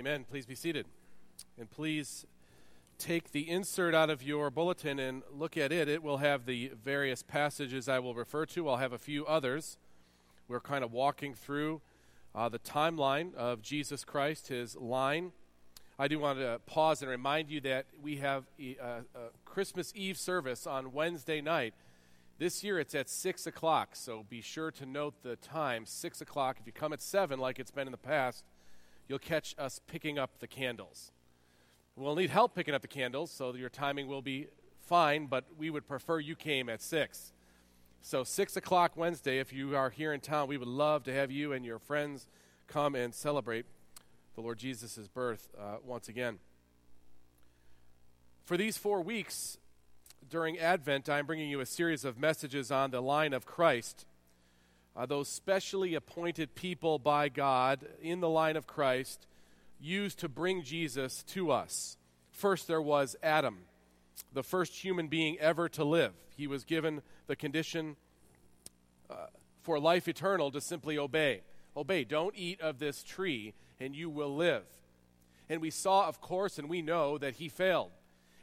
Amen. Please be seated. And please take the insert out of your bulletin and look at it. It will have the various passages I will refer to. I'll have a few others. We're kind of walking through uh, the timeline of Jesus Christ, his line. I do want to pause and remind you that we have a, a, Christmas Eve service on Wednesday night. This year it's at 6 o'clock, so be sure to note the time 6 o'clock. If you come at 7, like it's been in the past, you'll catch us picking up the candles. We'll need help picking up the candles, so your timing will be fine, but we would prefer you came at 6. So, 6 o'clock Wednesday, if you are here in town, we would love to have you and your friends come and celebrate the Lord Jesus' birth uh, once again. For these four weeks during Advent, I'm bringing you a series of messages on the line of Christ. Uh, those specially appointed people by God in the line of Christ used to bring Jesus to us. First, there was Adam, the first human being ever to live. He was given the condition uh, for life eternal to simply obey. Obey, don't eat of this tree, and you will live. And we saw, of course, and we know that he failed.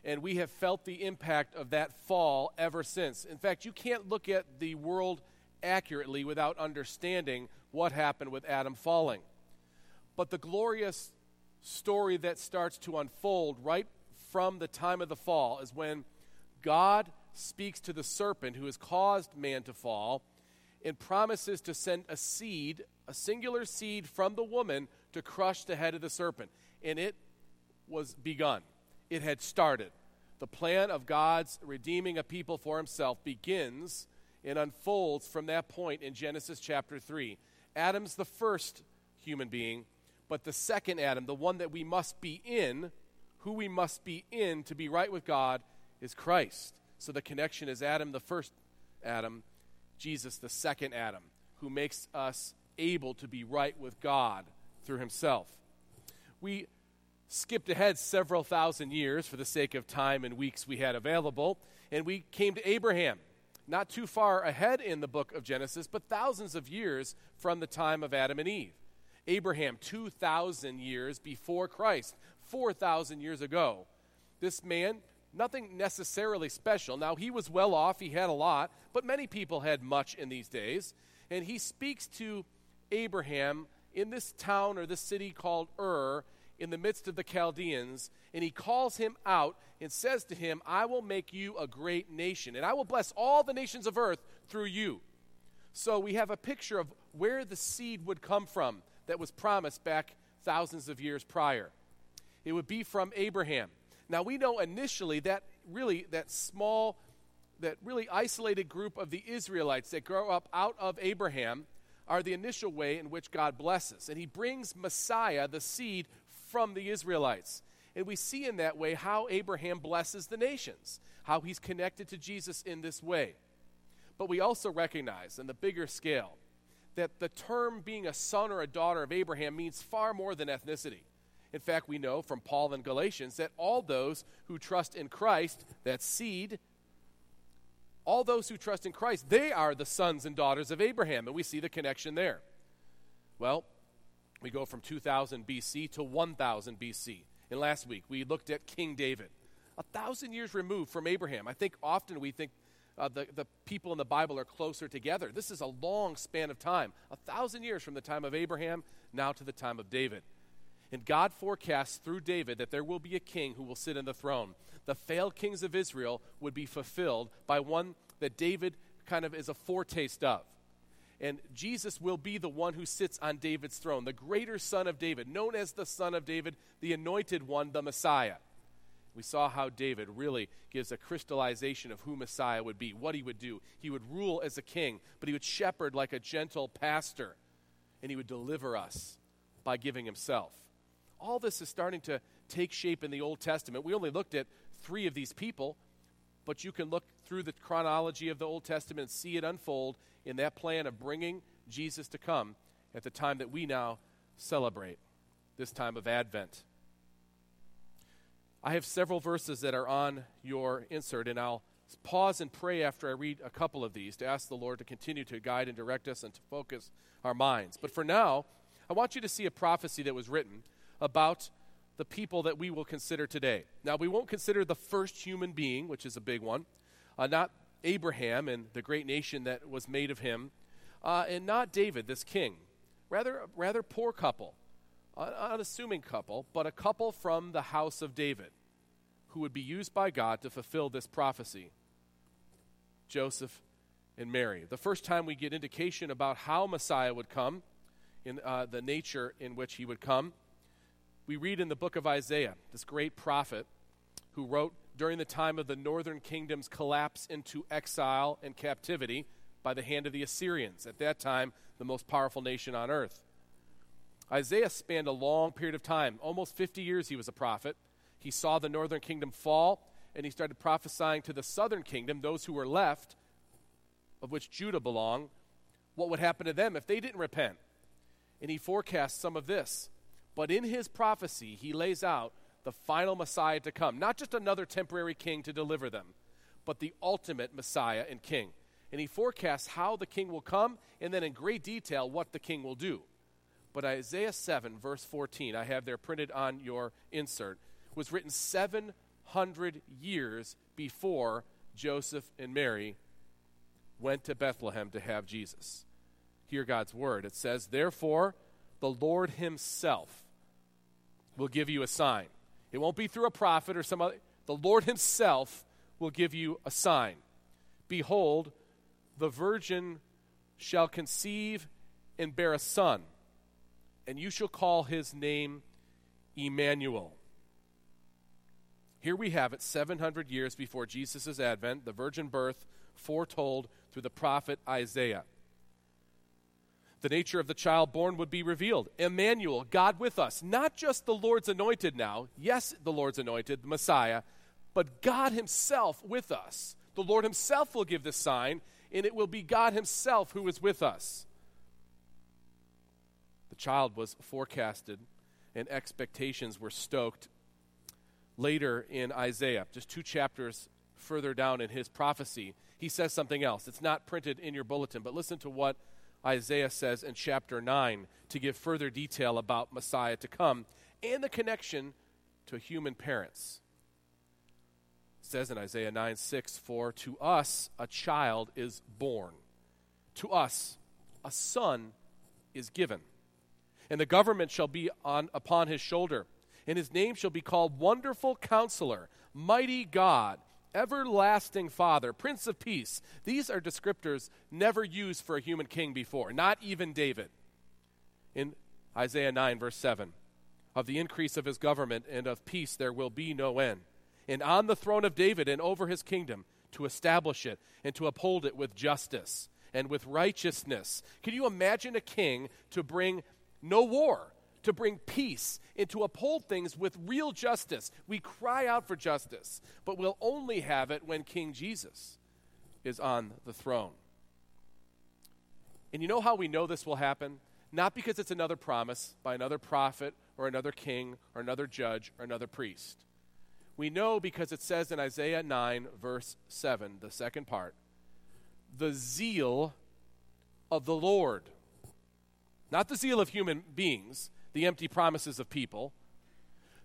And we have felt the impact of that fall ever since. In fact, you can't look at the world accurately without understanding what happened with Adam falling. But the glorious story that starts to unfold right from the time of the fall is when God speaks to the serpent who has caused man to fall and promises to send a seed, a singular seed from the woman to crush the head of the serpent. And it was begun, it had started. The plan of God's redeeming a people for himself begins and unfolds from that point in Genesis chapter 3. Adam's the first human being, but the second Adam, the one that we must be in, who we must be in to be right with God, is Christ. So the connection is Adam, the first Adam, Jesus, the second Adam, who makes us able to be right with God through himself. We skipped ahead several thousand years for the sake of time and weeks we had available, and we came to Abraham, not too far ahead in the book of Genesis, but thousands of years from the time of Adam and Eve. Abraham, 2,000 years before Christ, 4,000 years ago. This man, nothing necessarily special. Now, he was well off, he had a lot, but many people had much in these days. And he speaks to Abraham in this town or this city called Ur in the midst of the Chaldeans, and he calls him out and says to him, I will make you a great nation, and I will bless all the nations of earth through you. So we have a picture of where the seed would come from that was promised back thousands of years prior. It would be from Abraham. Now we know initially that really that small that really isolated group of the Israelites that grow up out of Abraham are the initial way in which God blesses. And he brings Messiah, the seed, from the Israelites. And we see in that way how Abraham blesses the nations, how he's connected to Jesus in this way. But we also recognize, in the bigger scale, that the term being a son or a daughter of Abraham means far more than ethnicity. In fact, we know from Paul in Galatians that all those who trust in Christ, that seed, all those who trust in Christ, they are the sons and daughters of Abraham. And we see the connection there. Well, we go from 2000 BC to 1000 BC. And last week we looked at King David, a thousand years removed from Abraham. I think often we think uh, the, the people in the Bible are closer together. This is a long span of time, a thousand years from the time of Abraham now to the time of David. And God forecasts through David that there will be a king who will sit in the throne the failed kings of Israel would be fulfilled by one that David kind of is a foretaste of. And Jesus will be the one who sits on David's throne, the greater son of David, known as the son of David, the anointed one, the Messiah. We saw how David really gives a crystallization of who Messiah would be, what he would do. He would rule as a king, but he would shepherd like a gentle pastor, and he would deliver us by giving himself. All this is starting to take shape in the Old Testament. We only looked at three of these people, but you can look through the chronology of the Old Testament and see it unfold in that plan of bringing Jesus to come at the time that we now celebrate, this time of Advent. I have several verses that are on your insert, and I'll pause and pray after I read a couple of these to ask the Lord to continue to guide and direct us and to focus our minds. But for now, I want you to see a prophecy that was written about the people that we will consider today. Now, we won't consider the first human being, which is a big one, uh, not Abraham and the great nation that was made of him, uh, and not David, this king. Rather, rather poor couple, an unassuming couple, but a couple from the house of David who would be used by God to fulfill this prophecy Joseph and Mary. The first time we get indication about how Messiah would come, in uh, the nature in which he would come, we read in the book of Isaiah, this great prophet who wrote during the time of the northern kingdom's collapse into exile and captivity by the hand of the Assyrians, at that time, the most powerful nation on earth. Isaiah spanned a long period of time, almost 50 years he was a prophet. He saw the northern kingdom fall, and he started prophesying to the southern kingdom, those who were left, of which Judah belonged, what would happen to them if they didn't repent. And he forecasts some of this. But in his prophecy, he lays out the final Messiah to come, not just another temporary king to deliver them, but the ultimate Messiah and king. And he forecasts how the king will come, and then in great detail what the king will do. But Isaiah 7, verse 14, I have there printed on your insert, was written 700 years before Joseph and Mary went to Bethlehem to have Jesus. Hear God's word. It says, Therefore, the Lord Himself will give you a sign. It won't be through a prophet or some other. The Lord Himself will give you a sign. Behold, the virgin shall conceive and bear a son, and you shall call his name Emmanuel. Here we have it 700 years before Jesus' advent, the virgin birth foretold through the prophet Isaiah. The nature of the child born would be revealed. Emmanuel, God with us. Not just the Lord's anointed now. Yes, the Lord's anointed, the Messiah, but God Himself with us. The Lord Himself will give this sign, and it will be God Himself who is with us. The child was forecasted, and expectations were stoked later in Isaiah, just two chapters further down in his prophecy, he says something else. It's not printed in your bulletin, but listen to what Isaiah says in chapter 9 to give further detail about Messiah to come and the connection to human parents. It says in Isaiah 9 6, For to us a child is born, to us a son is given, and the government shall be on, upon his shoulder and his name shall be called Wonderful Counselor, Mighty God, Everlasting Father, Prince of Peace. These are descriptors never used for a human king before, not even David. In Isaiah 9, verse 7, of the increase of his government and of peace there will be no end. And on the throne of David and over his kingdom, to establish it and to uphold it with justice and with righteousness. Can you imagine a king to bring no war, to bring peace and to uphold things with real justice. We cry out for justice, but we'll only have it when King Jesus is on the throne. And you know how we know this will happen? Not because it's another promise by another prophet or another king or another judge or another priest. We know because it says in Isaiah 9, verse 7, the second part, the zeal of the Lord. Not the zeal of human beings, the empty promises of people.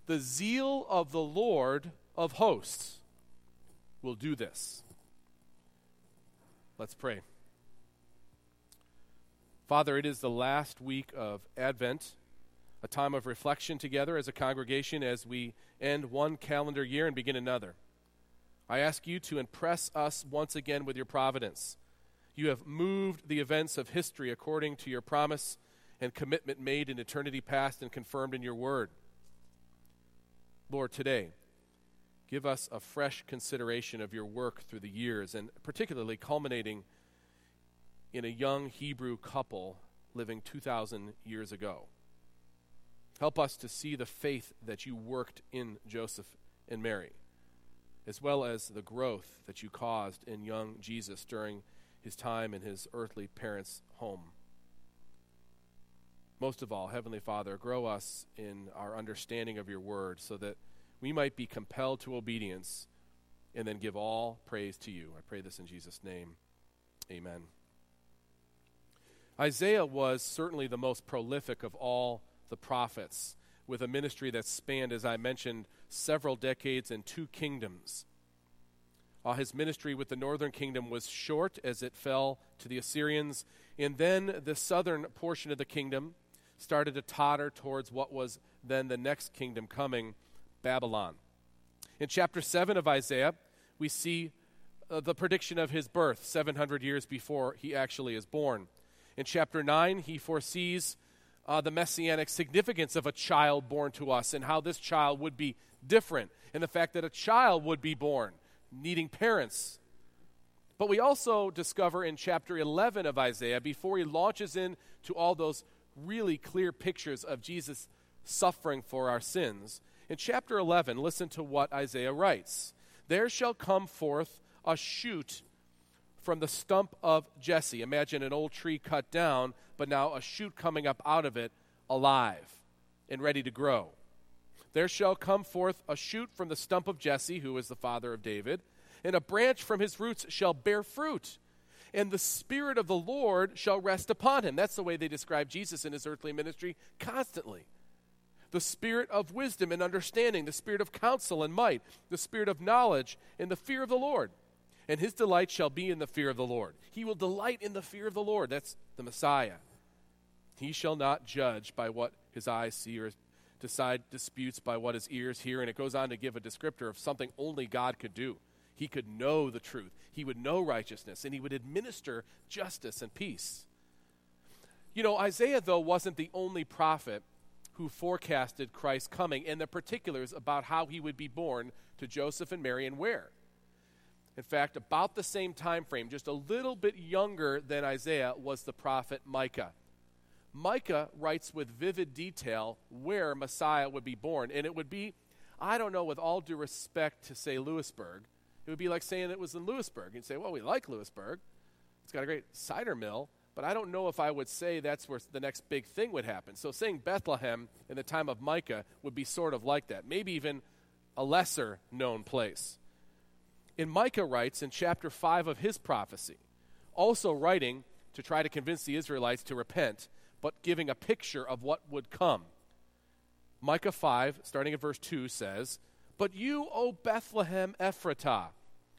The zeal of the Lord of hosts will do this. Let's pray. Father, it is the last week of Advent, a time of reflection together as a congregation as we end one calendar year and begin another. I ask you to impress us once again with your providence. You have moved the events of history according to your promise and commitment made in eternity past and confirmed in your word. Lord, today, give us a fresh consideration of your work through the years, and particularly culminating in a young Hebrew couple living 2,000 years ago. Help us to see the faith that you worked in Joseph and Mary, as well as the growth that you caused in young Jesus during his time in his earthly parents' home. Most of all, Heavenly Father, grow us in our understanding of your word so that we might be compelled to obedience and then give all praise to you. I pray this in Jesus' name. Amen. Isaiah was certainly the most prolific of all the prophets with a ministry that spanned, as I mentioned, several decades and two kingdoms. Uh, his ministry with the northern kingdom was short as it fell to the Assyrians, and then the southern portion of the kingdom started to totter towards what was then the next kingdom coming, Babylon. In chapter 7 of Isaiah, we see uh, the prediction of his birth 700 years before he actually is born. In chapter 9, he foresees uh, the messianic significance of a child born to us and how this child would be different, and the fact that a child would be born, needing parents. But we also discover in chapter 11 of Isaiah, before he launches into all those really clear pictures of Jesus suffering for our sins, in chapter 11, listen to what Isaiah writes There shall come forth a shoot from the stump of Jesse. Imagine an old tree cut down, but now a shoot coming up out of it alive and ready to grow. There shall come forth a shoot from the stump of Jesse, who is the father of David, and a branch from his roots shall bear fruit. And the Spirit of the Lord shall rest upon him. That's the way they describe Jesus in his earthly ministry constantly. The Spirit of wisdom and understanding, the Spirit of counsel and might, the Spirit of knowledge and the fear of the Lord and his delight shall be in the fear of the Lord. He will delight in the fear of the Lord. That's the Messiah. He shall not judge by what his eyes see or decide disputes by what his ears hear. And it goes on to give a descriptor of something only God could do. He could know the truth, he would know righteousness, and he would administer justice and peace. You know, Isaiah, though, wasn't the only prophet who forecasted Christ's coming and the particulars about how he would be born to Joseph and Mary and where. In fact, about the same time frame, just a little bit younger than Isaiah, was the prophet Micah. Micah writes with vivid detail where Messiah would be born. And it would be, I don't know, with all due respect to say Lewisburg, it would be like saying it was in Lewisburg. You'd say, well, we like Lewisburg. It's got a great cider mill, but I don't know if I would say that's where the next big thing would happen. So saying Bethlehem in the time of Micah would be sort of like that, maybe even a lesser known place. And Micah writes in chapter 5 of his prophecy, also writing to try to convince the Israelites to repent, but giving a picture of what would come. Micah 5, starting at verse 2, says, But you, O Bethlehem Ephratah,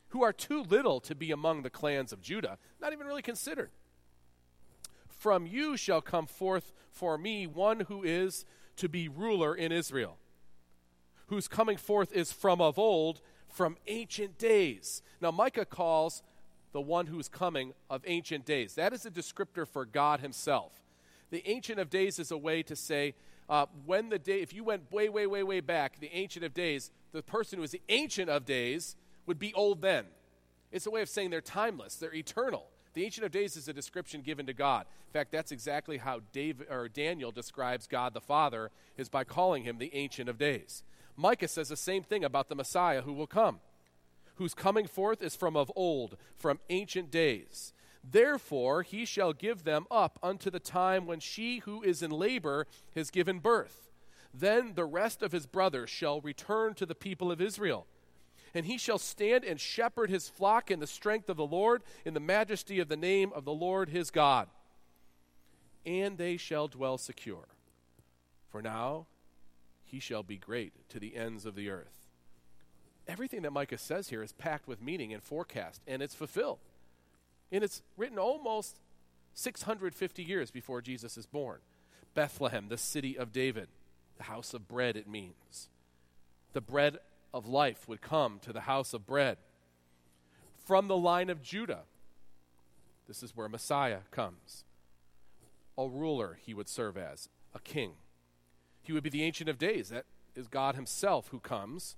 who are too little to be among the clans of Judah, not even really considered, from you shall come forth for me one who is to be ruler in Israel, whose coming forth is from of old from ancient days. Now, Micah calls the one who's coming of ancient days. That is a descriptor for God Himself. The Ancient of Days is a way to say, uh, when the day, if you went way, way, way, way back, the Ancient of Days, the person who is the Ancient of Days would be old then. It's a way of saying they're timeless, they're eternal. The Ancient of Days is a description given to God. In fact, that's exactly how David, or Daniel describes God the Father, is by calling him the Ancient of Days. Micah says the same thing about the Messiah who will come, whose coming forth is from of old, from ancient days. Therefore, he shall give them up unto the time when she who is in labor has given birth. Then the rest of his brothers shall return to the people of Israel. And he shall stand and shepherd his flock in the strength of the Lord, in the majesty of the name of the Lord his God. And they shall dwell secure. For now he shall be great to the ends of the earth. Everything that Micah says here is packed with meaning and forecast, and it's fulfilled. And it's written almost 650 years before Jesus is born. Bethlehem, the city of David, the house of bread, it means. The bread of life would come to the house of bread. From the line of Judah, this is where Messiah comes. A ruler he would serve as, a king. He would be the Ancient of Days. That is God Himself who comes.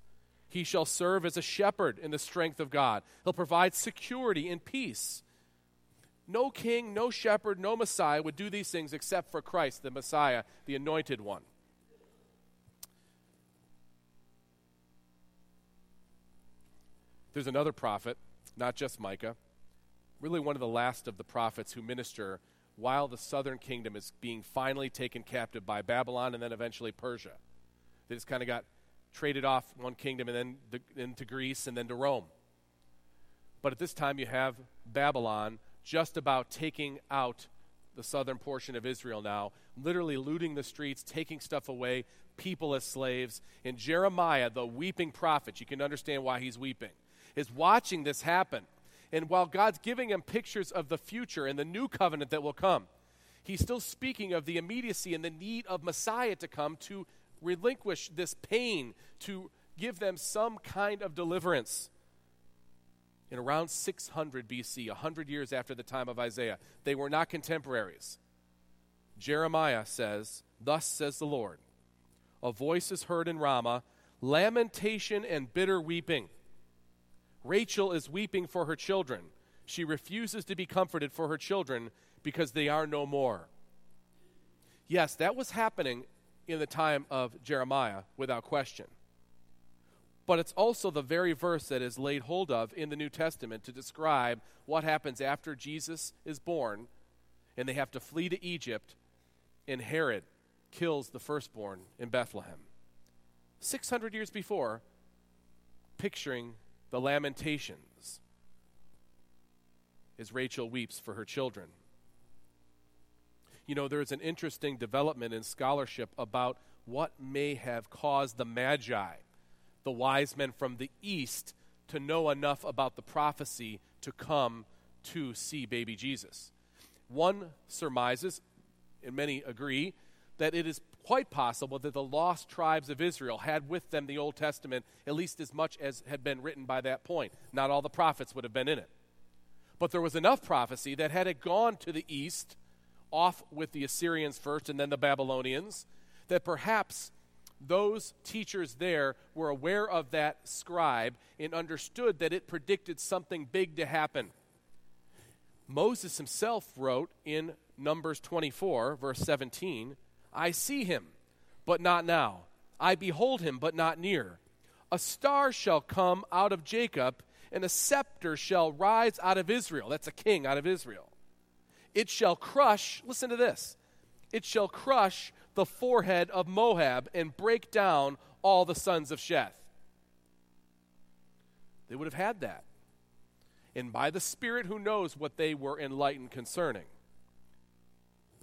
He shall serve as a shepherd in the strength of God. He'll provide security and peace. No king, no shepherd, no Messiah would do these things except for Christ, the Messiah, the anointed one. There's another prophet, not just Micah, really one of the last of the prophets who minister while the southern kingdom is being finally taken captive by Babylon and then eventually Persia. They just kind of got traded off one kingdom and then the, into Greece and then to Rome. But at this time, you have Babylon just about taking out the southern portion of Israel now, literally looting the streets, taking stuff away, people as slaves. And Jeremiah, the weeping prophet, you can understand why he's weeping, is watching this happen. And while God's giving him pictures of the future and the new covenant that will come, he's still speaking of the immediacy and the need of Messiah to come to relinquish this pain, to give them some kind of deliverance. In around 600 BC, 100 years after the time of Isaiah, they were not contemporaries. Jeremiah says, Thus says the Lord, a voice is heard in Ramah, lamentation and bitter weeping. Rachel is weeping for her children. She refuses to be comforted for her children because they are no more. Yes, that was happening in the time of Jeremiah, without question. But it's also the very verse that is laid hold of in the New Testament to describe what happens after Jesus is born and they have to flee to Egypt and Herod kills the firstborn in Bethlehem. 600 years before, picturing the lamentations as Rachel weeps for her children. You know, there is an interesting development in scholarship about what may have caused the Magi, the wise men from the east, to know enough about the prophecy to come to see baby Jesus. One surmises, and many agree, that it is quite possible that the lost tribes of Israel had with them the Old Testament at least as much as had been written by that point. Not all the prophets would have been in it. But there was enough prophecy that had it gone to the east, off with the Assyrians first and then the Babylonians, that perhaps those teachers there were aware of that scribe and understood that it predicted something big to happen. Moses himself wrote in Numbers 24, verse 17, I see him, but not now. I behold him, but not near. A star shall come out of Jacob, and a scepter shall rise out of Israel. That's a king out of Israel. It shall crush, listen to this, it shall crush the forehead of Moab and break down all the sons of Sheth. They would have had that. And by the Spirit who knows what they were enlightened concerning.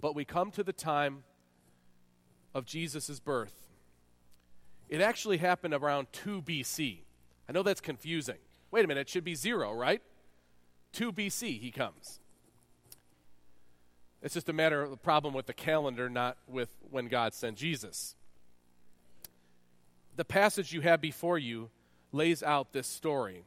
But we come to the time of Jesus' birth. It actually happened around 2 BC. I know that's confusing. Wait a minute, it should be zero, right? 2 BC, he comes. It's just a matter of the problem with the calendar, not with when God sent Jesus. The passage you have before you lays out this story.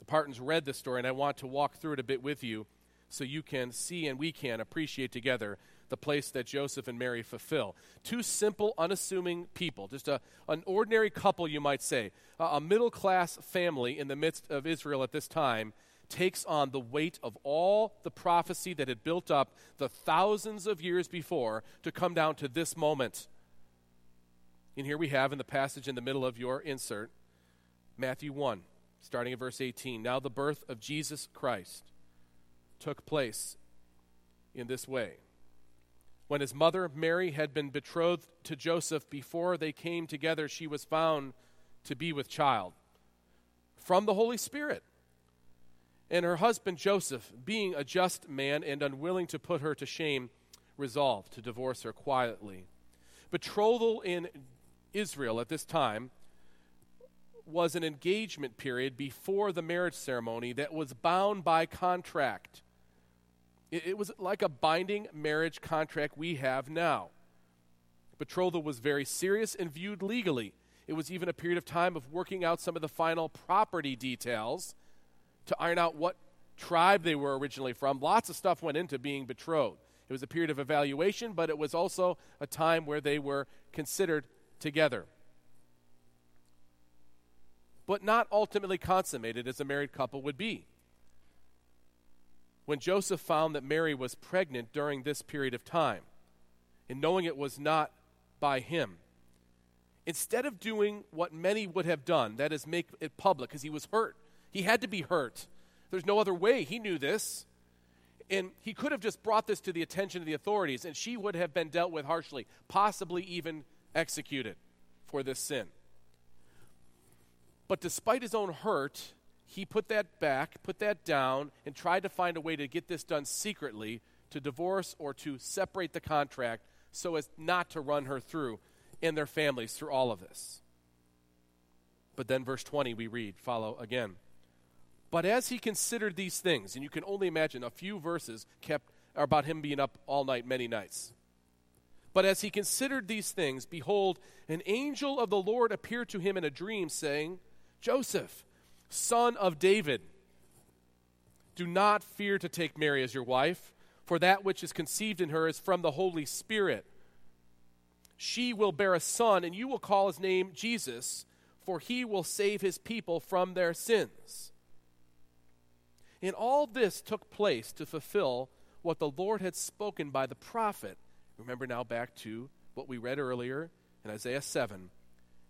The Partons read this story, and I want to walk through it a bit with you so you can see and we can appreciate together the place that Joseph and Mary fulfill. Two simple, unassuming people, just a, an ordinary couple, you might say, a, a middle class family in the midst of Israel at this time takes on the weight of all the prophecy that had built up the thousands of years before to come down to this moment. And here we have in the passage in the middle of your insert Matthew 1, starting at verse 18. Now the birth of Jesus Christ took place in this way. When his mother Mary had been betrothed to Joseph before they came together, she was found to be with child from the Holy Spirit. And her husband Joseph, being a just man and unwilling to put her to shame, resolved to divorce her quietly. Betrothal in Israel at this time was an engagement period before the marriage ceremony that was bound by contract. It, was like a binding marriage contract we have now. Betrothal was very serious and viewed legally. It was even a period of time of working out some of the final property details to iron out what tribe they were originally from. Lots of stuff went into being betrothed. It was a period of evaluation, but it was also a time where they were considered together. But not ultimately consummated as a married couple would be. When Joseph found that Mary was pregnant during this period of time, and knowing it was not by him, instead of doing what many would have done, that is, make it public, because he was hurt, he had to be hurt. There's no other way. He knew this. And he could have just brought this to the attention of the authorities, and she would have been dealt with harshly, possibly even executed for this sin. But despite his own hurt, he put that back, put that down, and tried to find a way to get this done secretly to divorce or to separate the contract so as not to run her through and their families through all of this. But then, verse 20, we read, follow again. But as he considered these things, and you can only imagine a few verses kept about him being up all night, many nights. But as he considered these things, behold, an angel of the Lord appeared to him in a dream, saying, Joseph, son of David, do not fear to take Mary as your wife, for that which is conceived in her is from the Holy Spirit. She will bear a son, and you will call his name Jesus, for he will save his people from their sins. And all this took place to fulfill what the Lord had spoken by the prophet. Remember now back to what we read earlier in Isaiah 7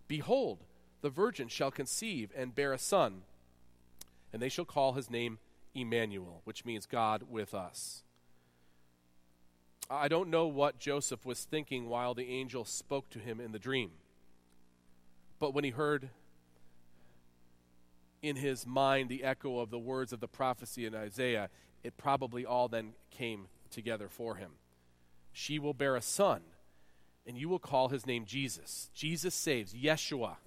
Behold, the virgin shall conceive and bear a son, and they shall call his name Emmanuel, which means God with us. I don't know what Joseph was thinking while the angel spoke to him in the dream. But when he heard in his mind the echo of the words of the prophecy in Isaiah, it probably all then came together for him. She will bear a son, and you will call his name Jesus. Jesus saves, Yeshua,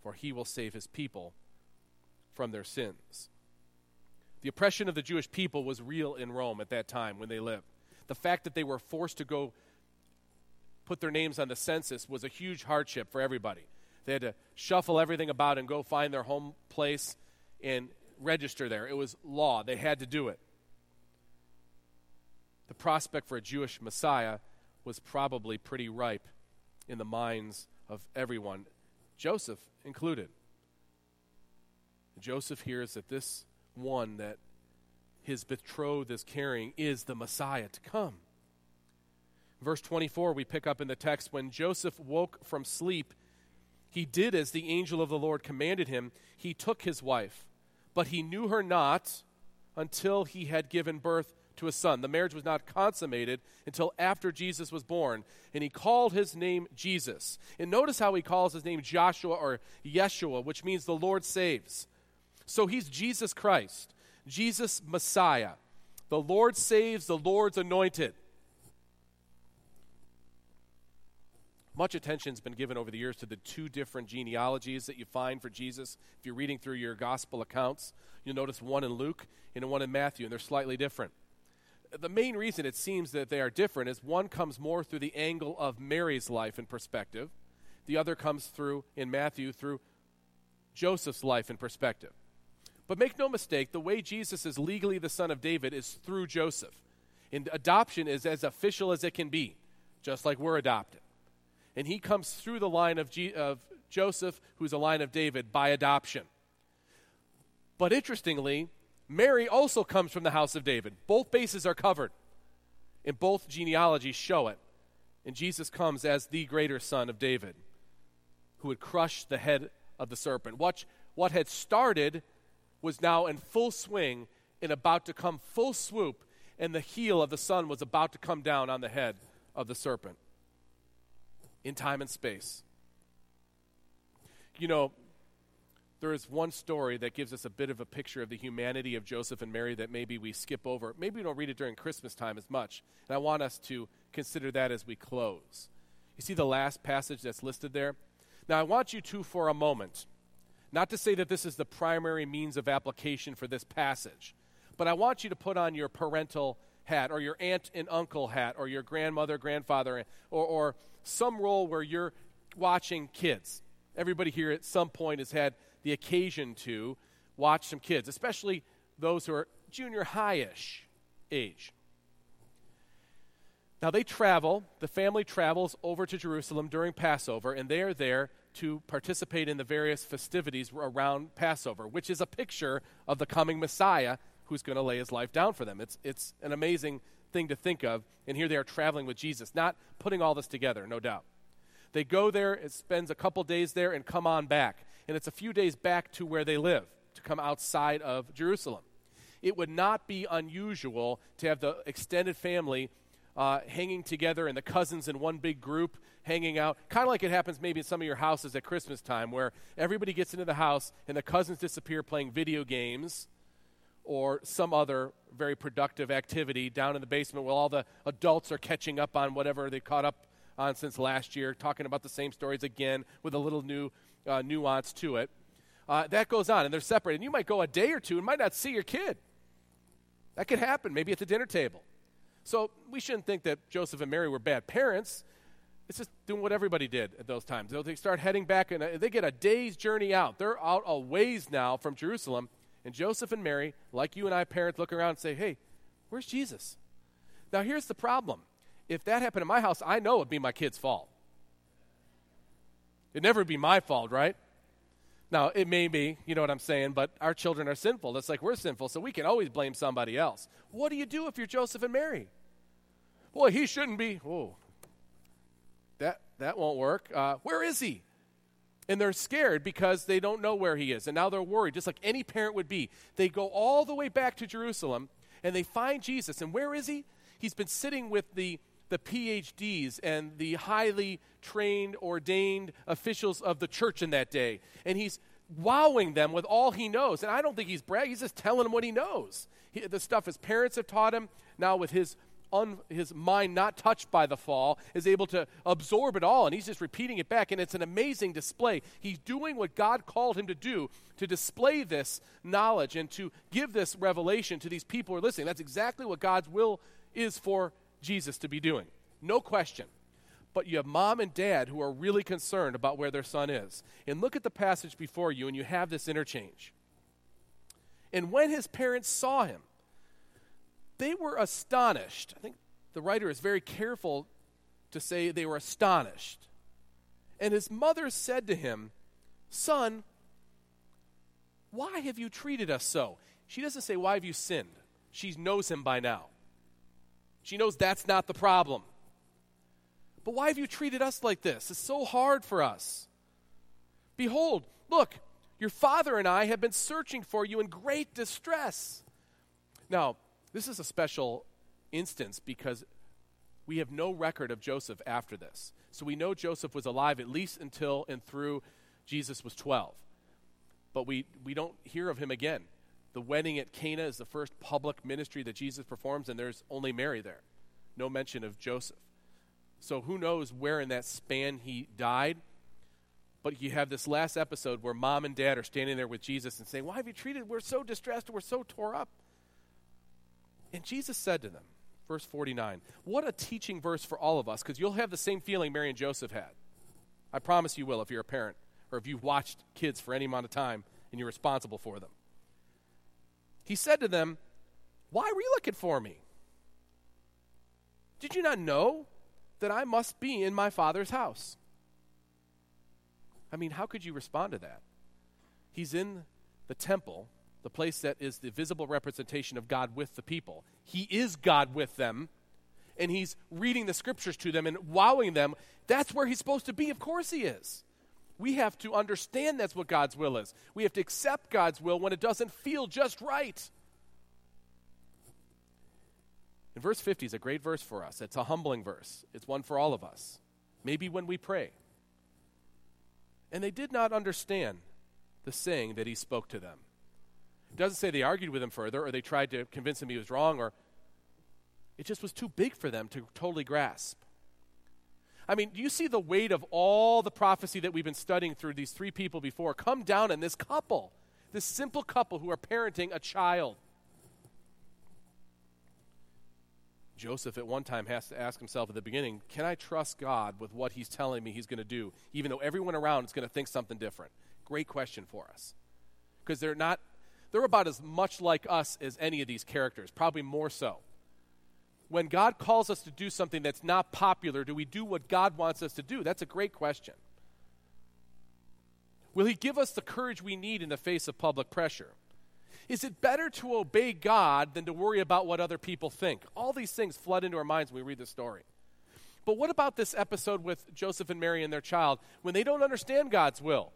for he will save his people from their sins. The oppression of the Jewish people was real in Rome at that time when they lived. The fact that they were forced to go put their names on the census was a huge hardship for everybody. They had to shuffle everything about and go find their home place and register there. It was law, they had to do it. The prospect for a Jewish Messiah was probably pretty ripe in the minds of everyone, Joseph included. Joseph hears that this one that his betrothed is carrying is the Messiah to come. Verse 24, we pick up in the text when Joseph woke from sleep, he did as the angel of the Lord commanded him. He took his wife, but he knew her not until he had given birth to a son. The marriage was not consummated until after Jesus was born, and he called his name Jesus. And notice how he calls his name Joshua or Yeshua, which means the Lord saves. So he's Jesus Christ, Jesus Messiah. The Lord saves, the Lord's anointed. Much attention has been given over the years to the two different genealogies that you find for Jesus. If you're reading through your gospel accounts, you'll notice one in Luke and one in Matthew, and they're slightly different. The main reason it seems that they are different is one comes more through the angle of Mary's life and perspective, the other comes through, in Matthew, through Joseph's life and perspective. But make no mistake, the way Jesus is legally the son of David is through Joseph. And adoption is as official as it can be, just like we're adopted. And he comes through the line of, of Joseph, who's a line of David, by adoption. But interestingly, Mary also comes from the house of David. Both bases are covered, and both genealogies show it. And Jesus comes as the greater son of David, who would crush the head of the serpent. Watch what had started was now in full swing and about to come full swoop, and the heel of the son was about to come down on the head of the serpent in time and space. You know, there is one story that gives us a bit of a picture of the humanity of Joseph and Mary that maybe we skip over. Maybe we don't read it during Christmas time as much. And I want us to consider that as we close. You see the last passage that's listed there? Now, I want you to, for a moment, not to say that this is the primary means of application for this passage, but I want you to put on your parental hat or your aunt and uncle hat or your grandmother, grandfather, or, or some role where you're watching kids. Everybody here at some point has had the occasion to watch some kids, especially those who are junior high ish age. Now they travel, the family travels over to Jerusalem during Passover, and they are there to participate in the various festivities around Passover, which is a picture of the coming Messiah who's going to lay his life down for them. It's, it's an amazing thing to think of. And here they are traveling with Jesus, not putting all this together, no doubt. They go there, it spends a couple days there, and come on back. And it's a few days back to where they live, to come outside of Jerusalem. It would not be unusual to have the extended family uh, hanging together and the cousins in one big group hanging out, kind of like it happens maybe in some of your houses at Christmas time, where everybody gets into the house and the cousins disappear playing video games or some other very productive activity down in the basement while all the adults are catching up on whatever they caught up on since last year, talking about the same stories again with a little new uh, nuance to it. Uh, that goes on, and they're separated. And you might go a day or two and might not see your kid. That could happen, maybe at the dinner table. So we shouldn't think that Joseph and Mary were bad parents. It's just doing what everybody did at those times. They start heading back, and uh, they get a day's journey out. They're out a ways now from Jerusalem. And Joseph and Mary, like you and I parents, look around and say, hey, where's Jesus? Now, here's the problem. If that happened in my house, I know it'd be my kid's fault. It'd never be my fault, right? Now, it may be, you know what I'm saying, but our children are sinful. That's like we're sinful, so we can always blame somebody else. What do you do if you're Joseph and Mary? Boy, he shouldn't be. Oh, that, that won't work. Uh, where is he? And they're scared because they don't know where he is. And now they're worried, just like any parent would be. They go all the way back to Jerusalem and they find Jesus. And where is he? He's been sitting with the, the PhDs and the highly trained, ordained officials of the church in that day. And he's wowing them with all he knows. And I don't think he's bragging, he's just telling them what he knows. He, the stuff his parents have taught him, now with his un, his mind not touched by the fall, is able to absorb it all, and he's just repeating it back, and it's an amazing display. He's doing what God called him to do to display this knowledge and to give this revelation to these people who are listening. That's exactly what God's will is for Jesus to be doing. No question. But you have mom and dad who are really concerned about where their son is. And look at the passage before you, and you have this interchange. And when his parents saw him, they were astonished. I think the writer is very careful to say they were astonished. And his mother said to him, Son, why have you treated us so? She doesn't say, Why have you sinned? She knows him by now. She knows that's not the problem. But why have you treated us like this? It's so hard for us. Behold, look, your father and I have been searching for you in great distress. Now, this is a special instance because we have no record of Joseph after this. So we know Joseph was alive at least until and through Jesus was 12. But we, we don't hear of him again. The wedding at Cana is the first public ministry that Jesus performs, and there's only Mary there. No mention of Joseph. So who knows where in that span he died? But you have this last episode where mom and dad are standing there with Jesus and saying, Why have you treated? We're so distressed. We're so tore up. And Jesus said to them, verse 49, what a teaching verse for all of us, because you'll have the same feeling Mary and Joseph had. I promise you will if you're a parent or if you've watched kids for any amount of time and you're responsible for them. He said to them, Why were you looking for me? Did you not know that I must be in my Father's house? I mean, how could you respond to that? He's in the temple the place that is the visible representation of God with the people. He is God with them, and He's reading the scriptures to them and wowing them. That's where He's supposed to be. Of course, He is. We have to understand that's what God's will is. We have to accept God's will when it doesn't feel just right. And verse 50 is a great verse for us. It's a humbling verse, it's one for all of us. Maybe when we pray. And they did not understand the saying that he spoke to them. It doesn't say they argued with him further or they tried to convince him he was wrong or it just was too big for them to totally grasp. I mean, do you see the weight of all the prophecy that we've been studying through these three people before come down on this couple, this simple couple who are parenting a child? Joseph at one time has to ask himself at the beginning, can I trust God with what he's telling me he's going to do, even though everyone around is going to think something different? Great question for us. Because they're not they're about as much like us as any of these characters, probably more so. When God calls us to do something that's not popular, do we do what God wants us to do? That's a great question. Will He give us the courage we need in the face of public pressure? Is it better to obey God than to worry about what other people think? All these things flood into our minds when we read the story. But what about this episode with Joseph and Mary and their child? When they don't understand God's will,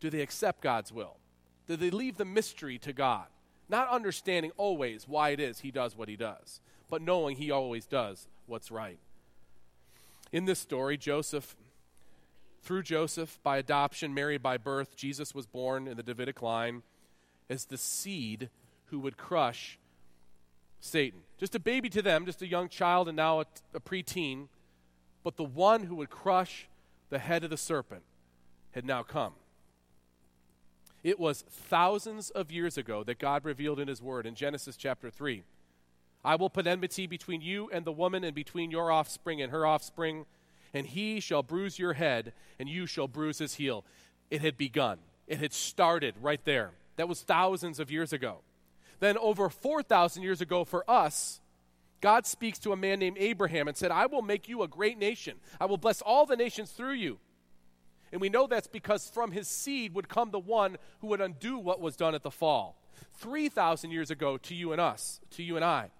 do they accept God's will? That they leave the mystery to God, not understanding always why it is he does what he does, but knowing he always does what's right. In this story, Joseph, through Joseph by adoption, Mary by birth, Jesus was born in the Davidic line as the seed who would crush Satan. Just a baby to them, just a young child and now a, a preteen, But the one who would crush the head of the serpent had now come. It was thousands of years ago that God revealed in His Word in Genesis chapter 3 I will put enmity between you and the woman, and between your offspring and her offspring, and he shall bruise your head, and you shall bruise his heel. It had begun, it had started right there. That was thousands of years ago. Then, over 4,000 years ago for us, God speaks to a man named Abraham and said, I will make you a great nation. I will bless all the nations through you. And we know that's because from his seed would come the one who would undo what was done at the fall. 3,000 years ago to you and us, to you and I,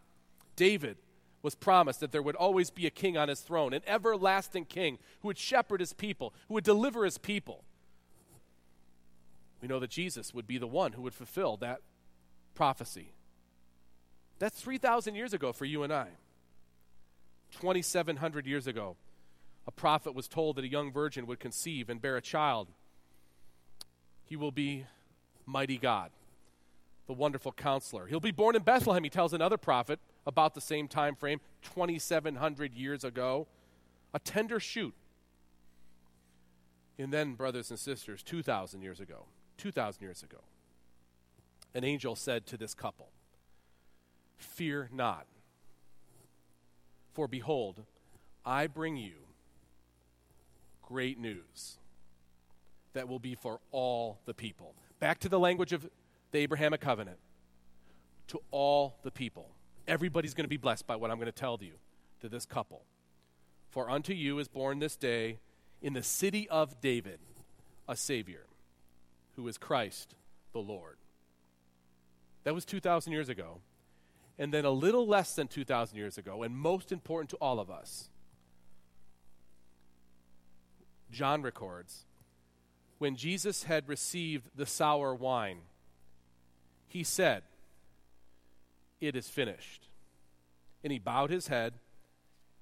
David was promised that there would always be a king on his throne, an everlasting king who would shepherd his people, who would deliver his people. We know that Jesus would be the one who would fulfill that prophecy. That's 3,000 years ago for you and I. 2,700 years ago, a prophet was told that a young virgin would conceive and bear a child. He will be mighty God, the wonderful counselor. He'll be born in Bethlehem, he tells another prophet about the same time frame, 2,700 years ago. A tender shoot. And then, brothers and sisters, 2,000 years ago, 2,000 years ago, an angel said to this couple, Fear not, for behold, I bring you great news that will be for all the people. Back to the language of the Abrahamic covenant. To all the people. Everybody's going to be blessed by what I'm going to tell you to this couple. For unto you is born this day in the city of David a Savior, who is Christ the Lord. That was 2,000 years ago. And then a little less than 2,000 years ago, and most important to all of us, John records, when Jesus had received the sour wine, he said, It is finished. And he bowed his head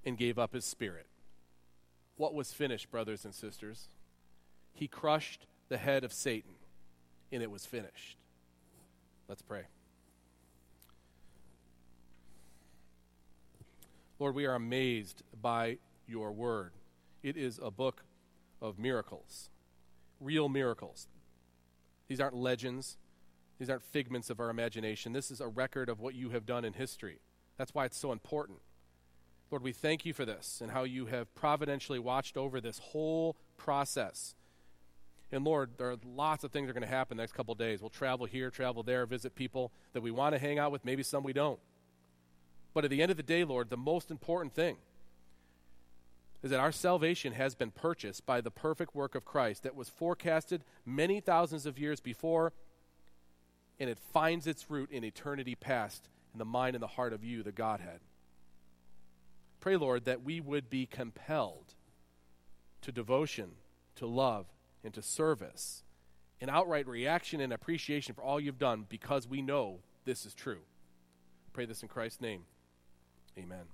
and gave up his spirit. What was finished, brothers and sisters? He crushed the head of Satan, and it was finished. Let's pray. Lord, we are amazed by your word. It is a book of miracles, real miracles. These aren't legends, these aren't figments of our imagination. This is a record of what you have done in history. That's why it's so important. Lord, we thank you for this and how you have providentially watched over this whole process. And Lord, there are lots of things that are going to happen the next couple days. We'll travel here, travel there, visit people that we want to hang out with, maybe some we don't. But at the end of the day, Lord, the most important thing is that our salvation has been purchased by the perfect work of Christ that was forecasted many thousands of years before, and it finds its root in eternity past in the mind and the heart of you, the Godhead. Pray, Lord, that we would be compelled to devotion, to love, and to service, an outright reaction and appreciation for all you've done because we know this is true. Pray this in Christ's name. Amen.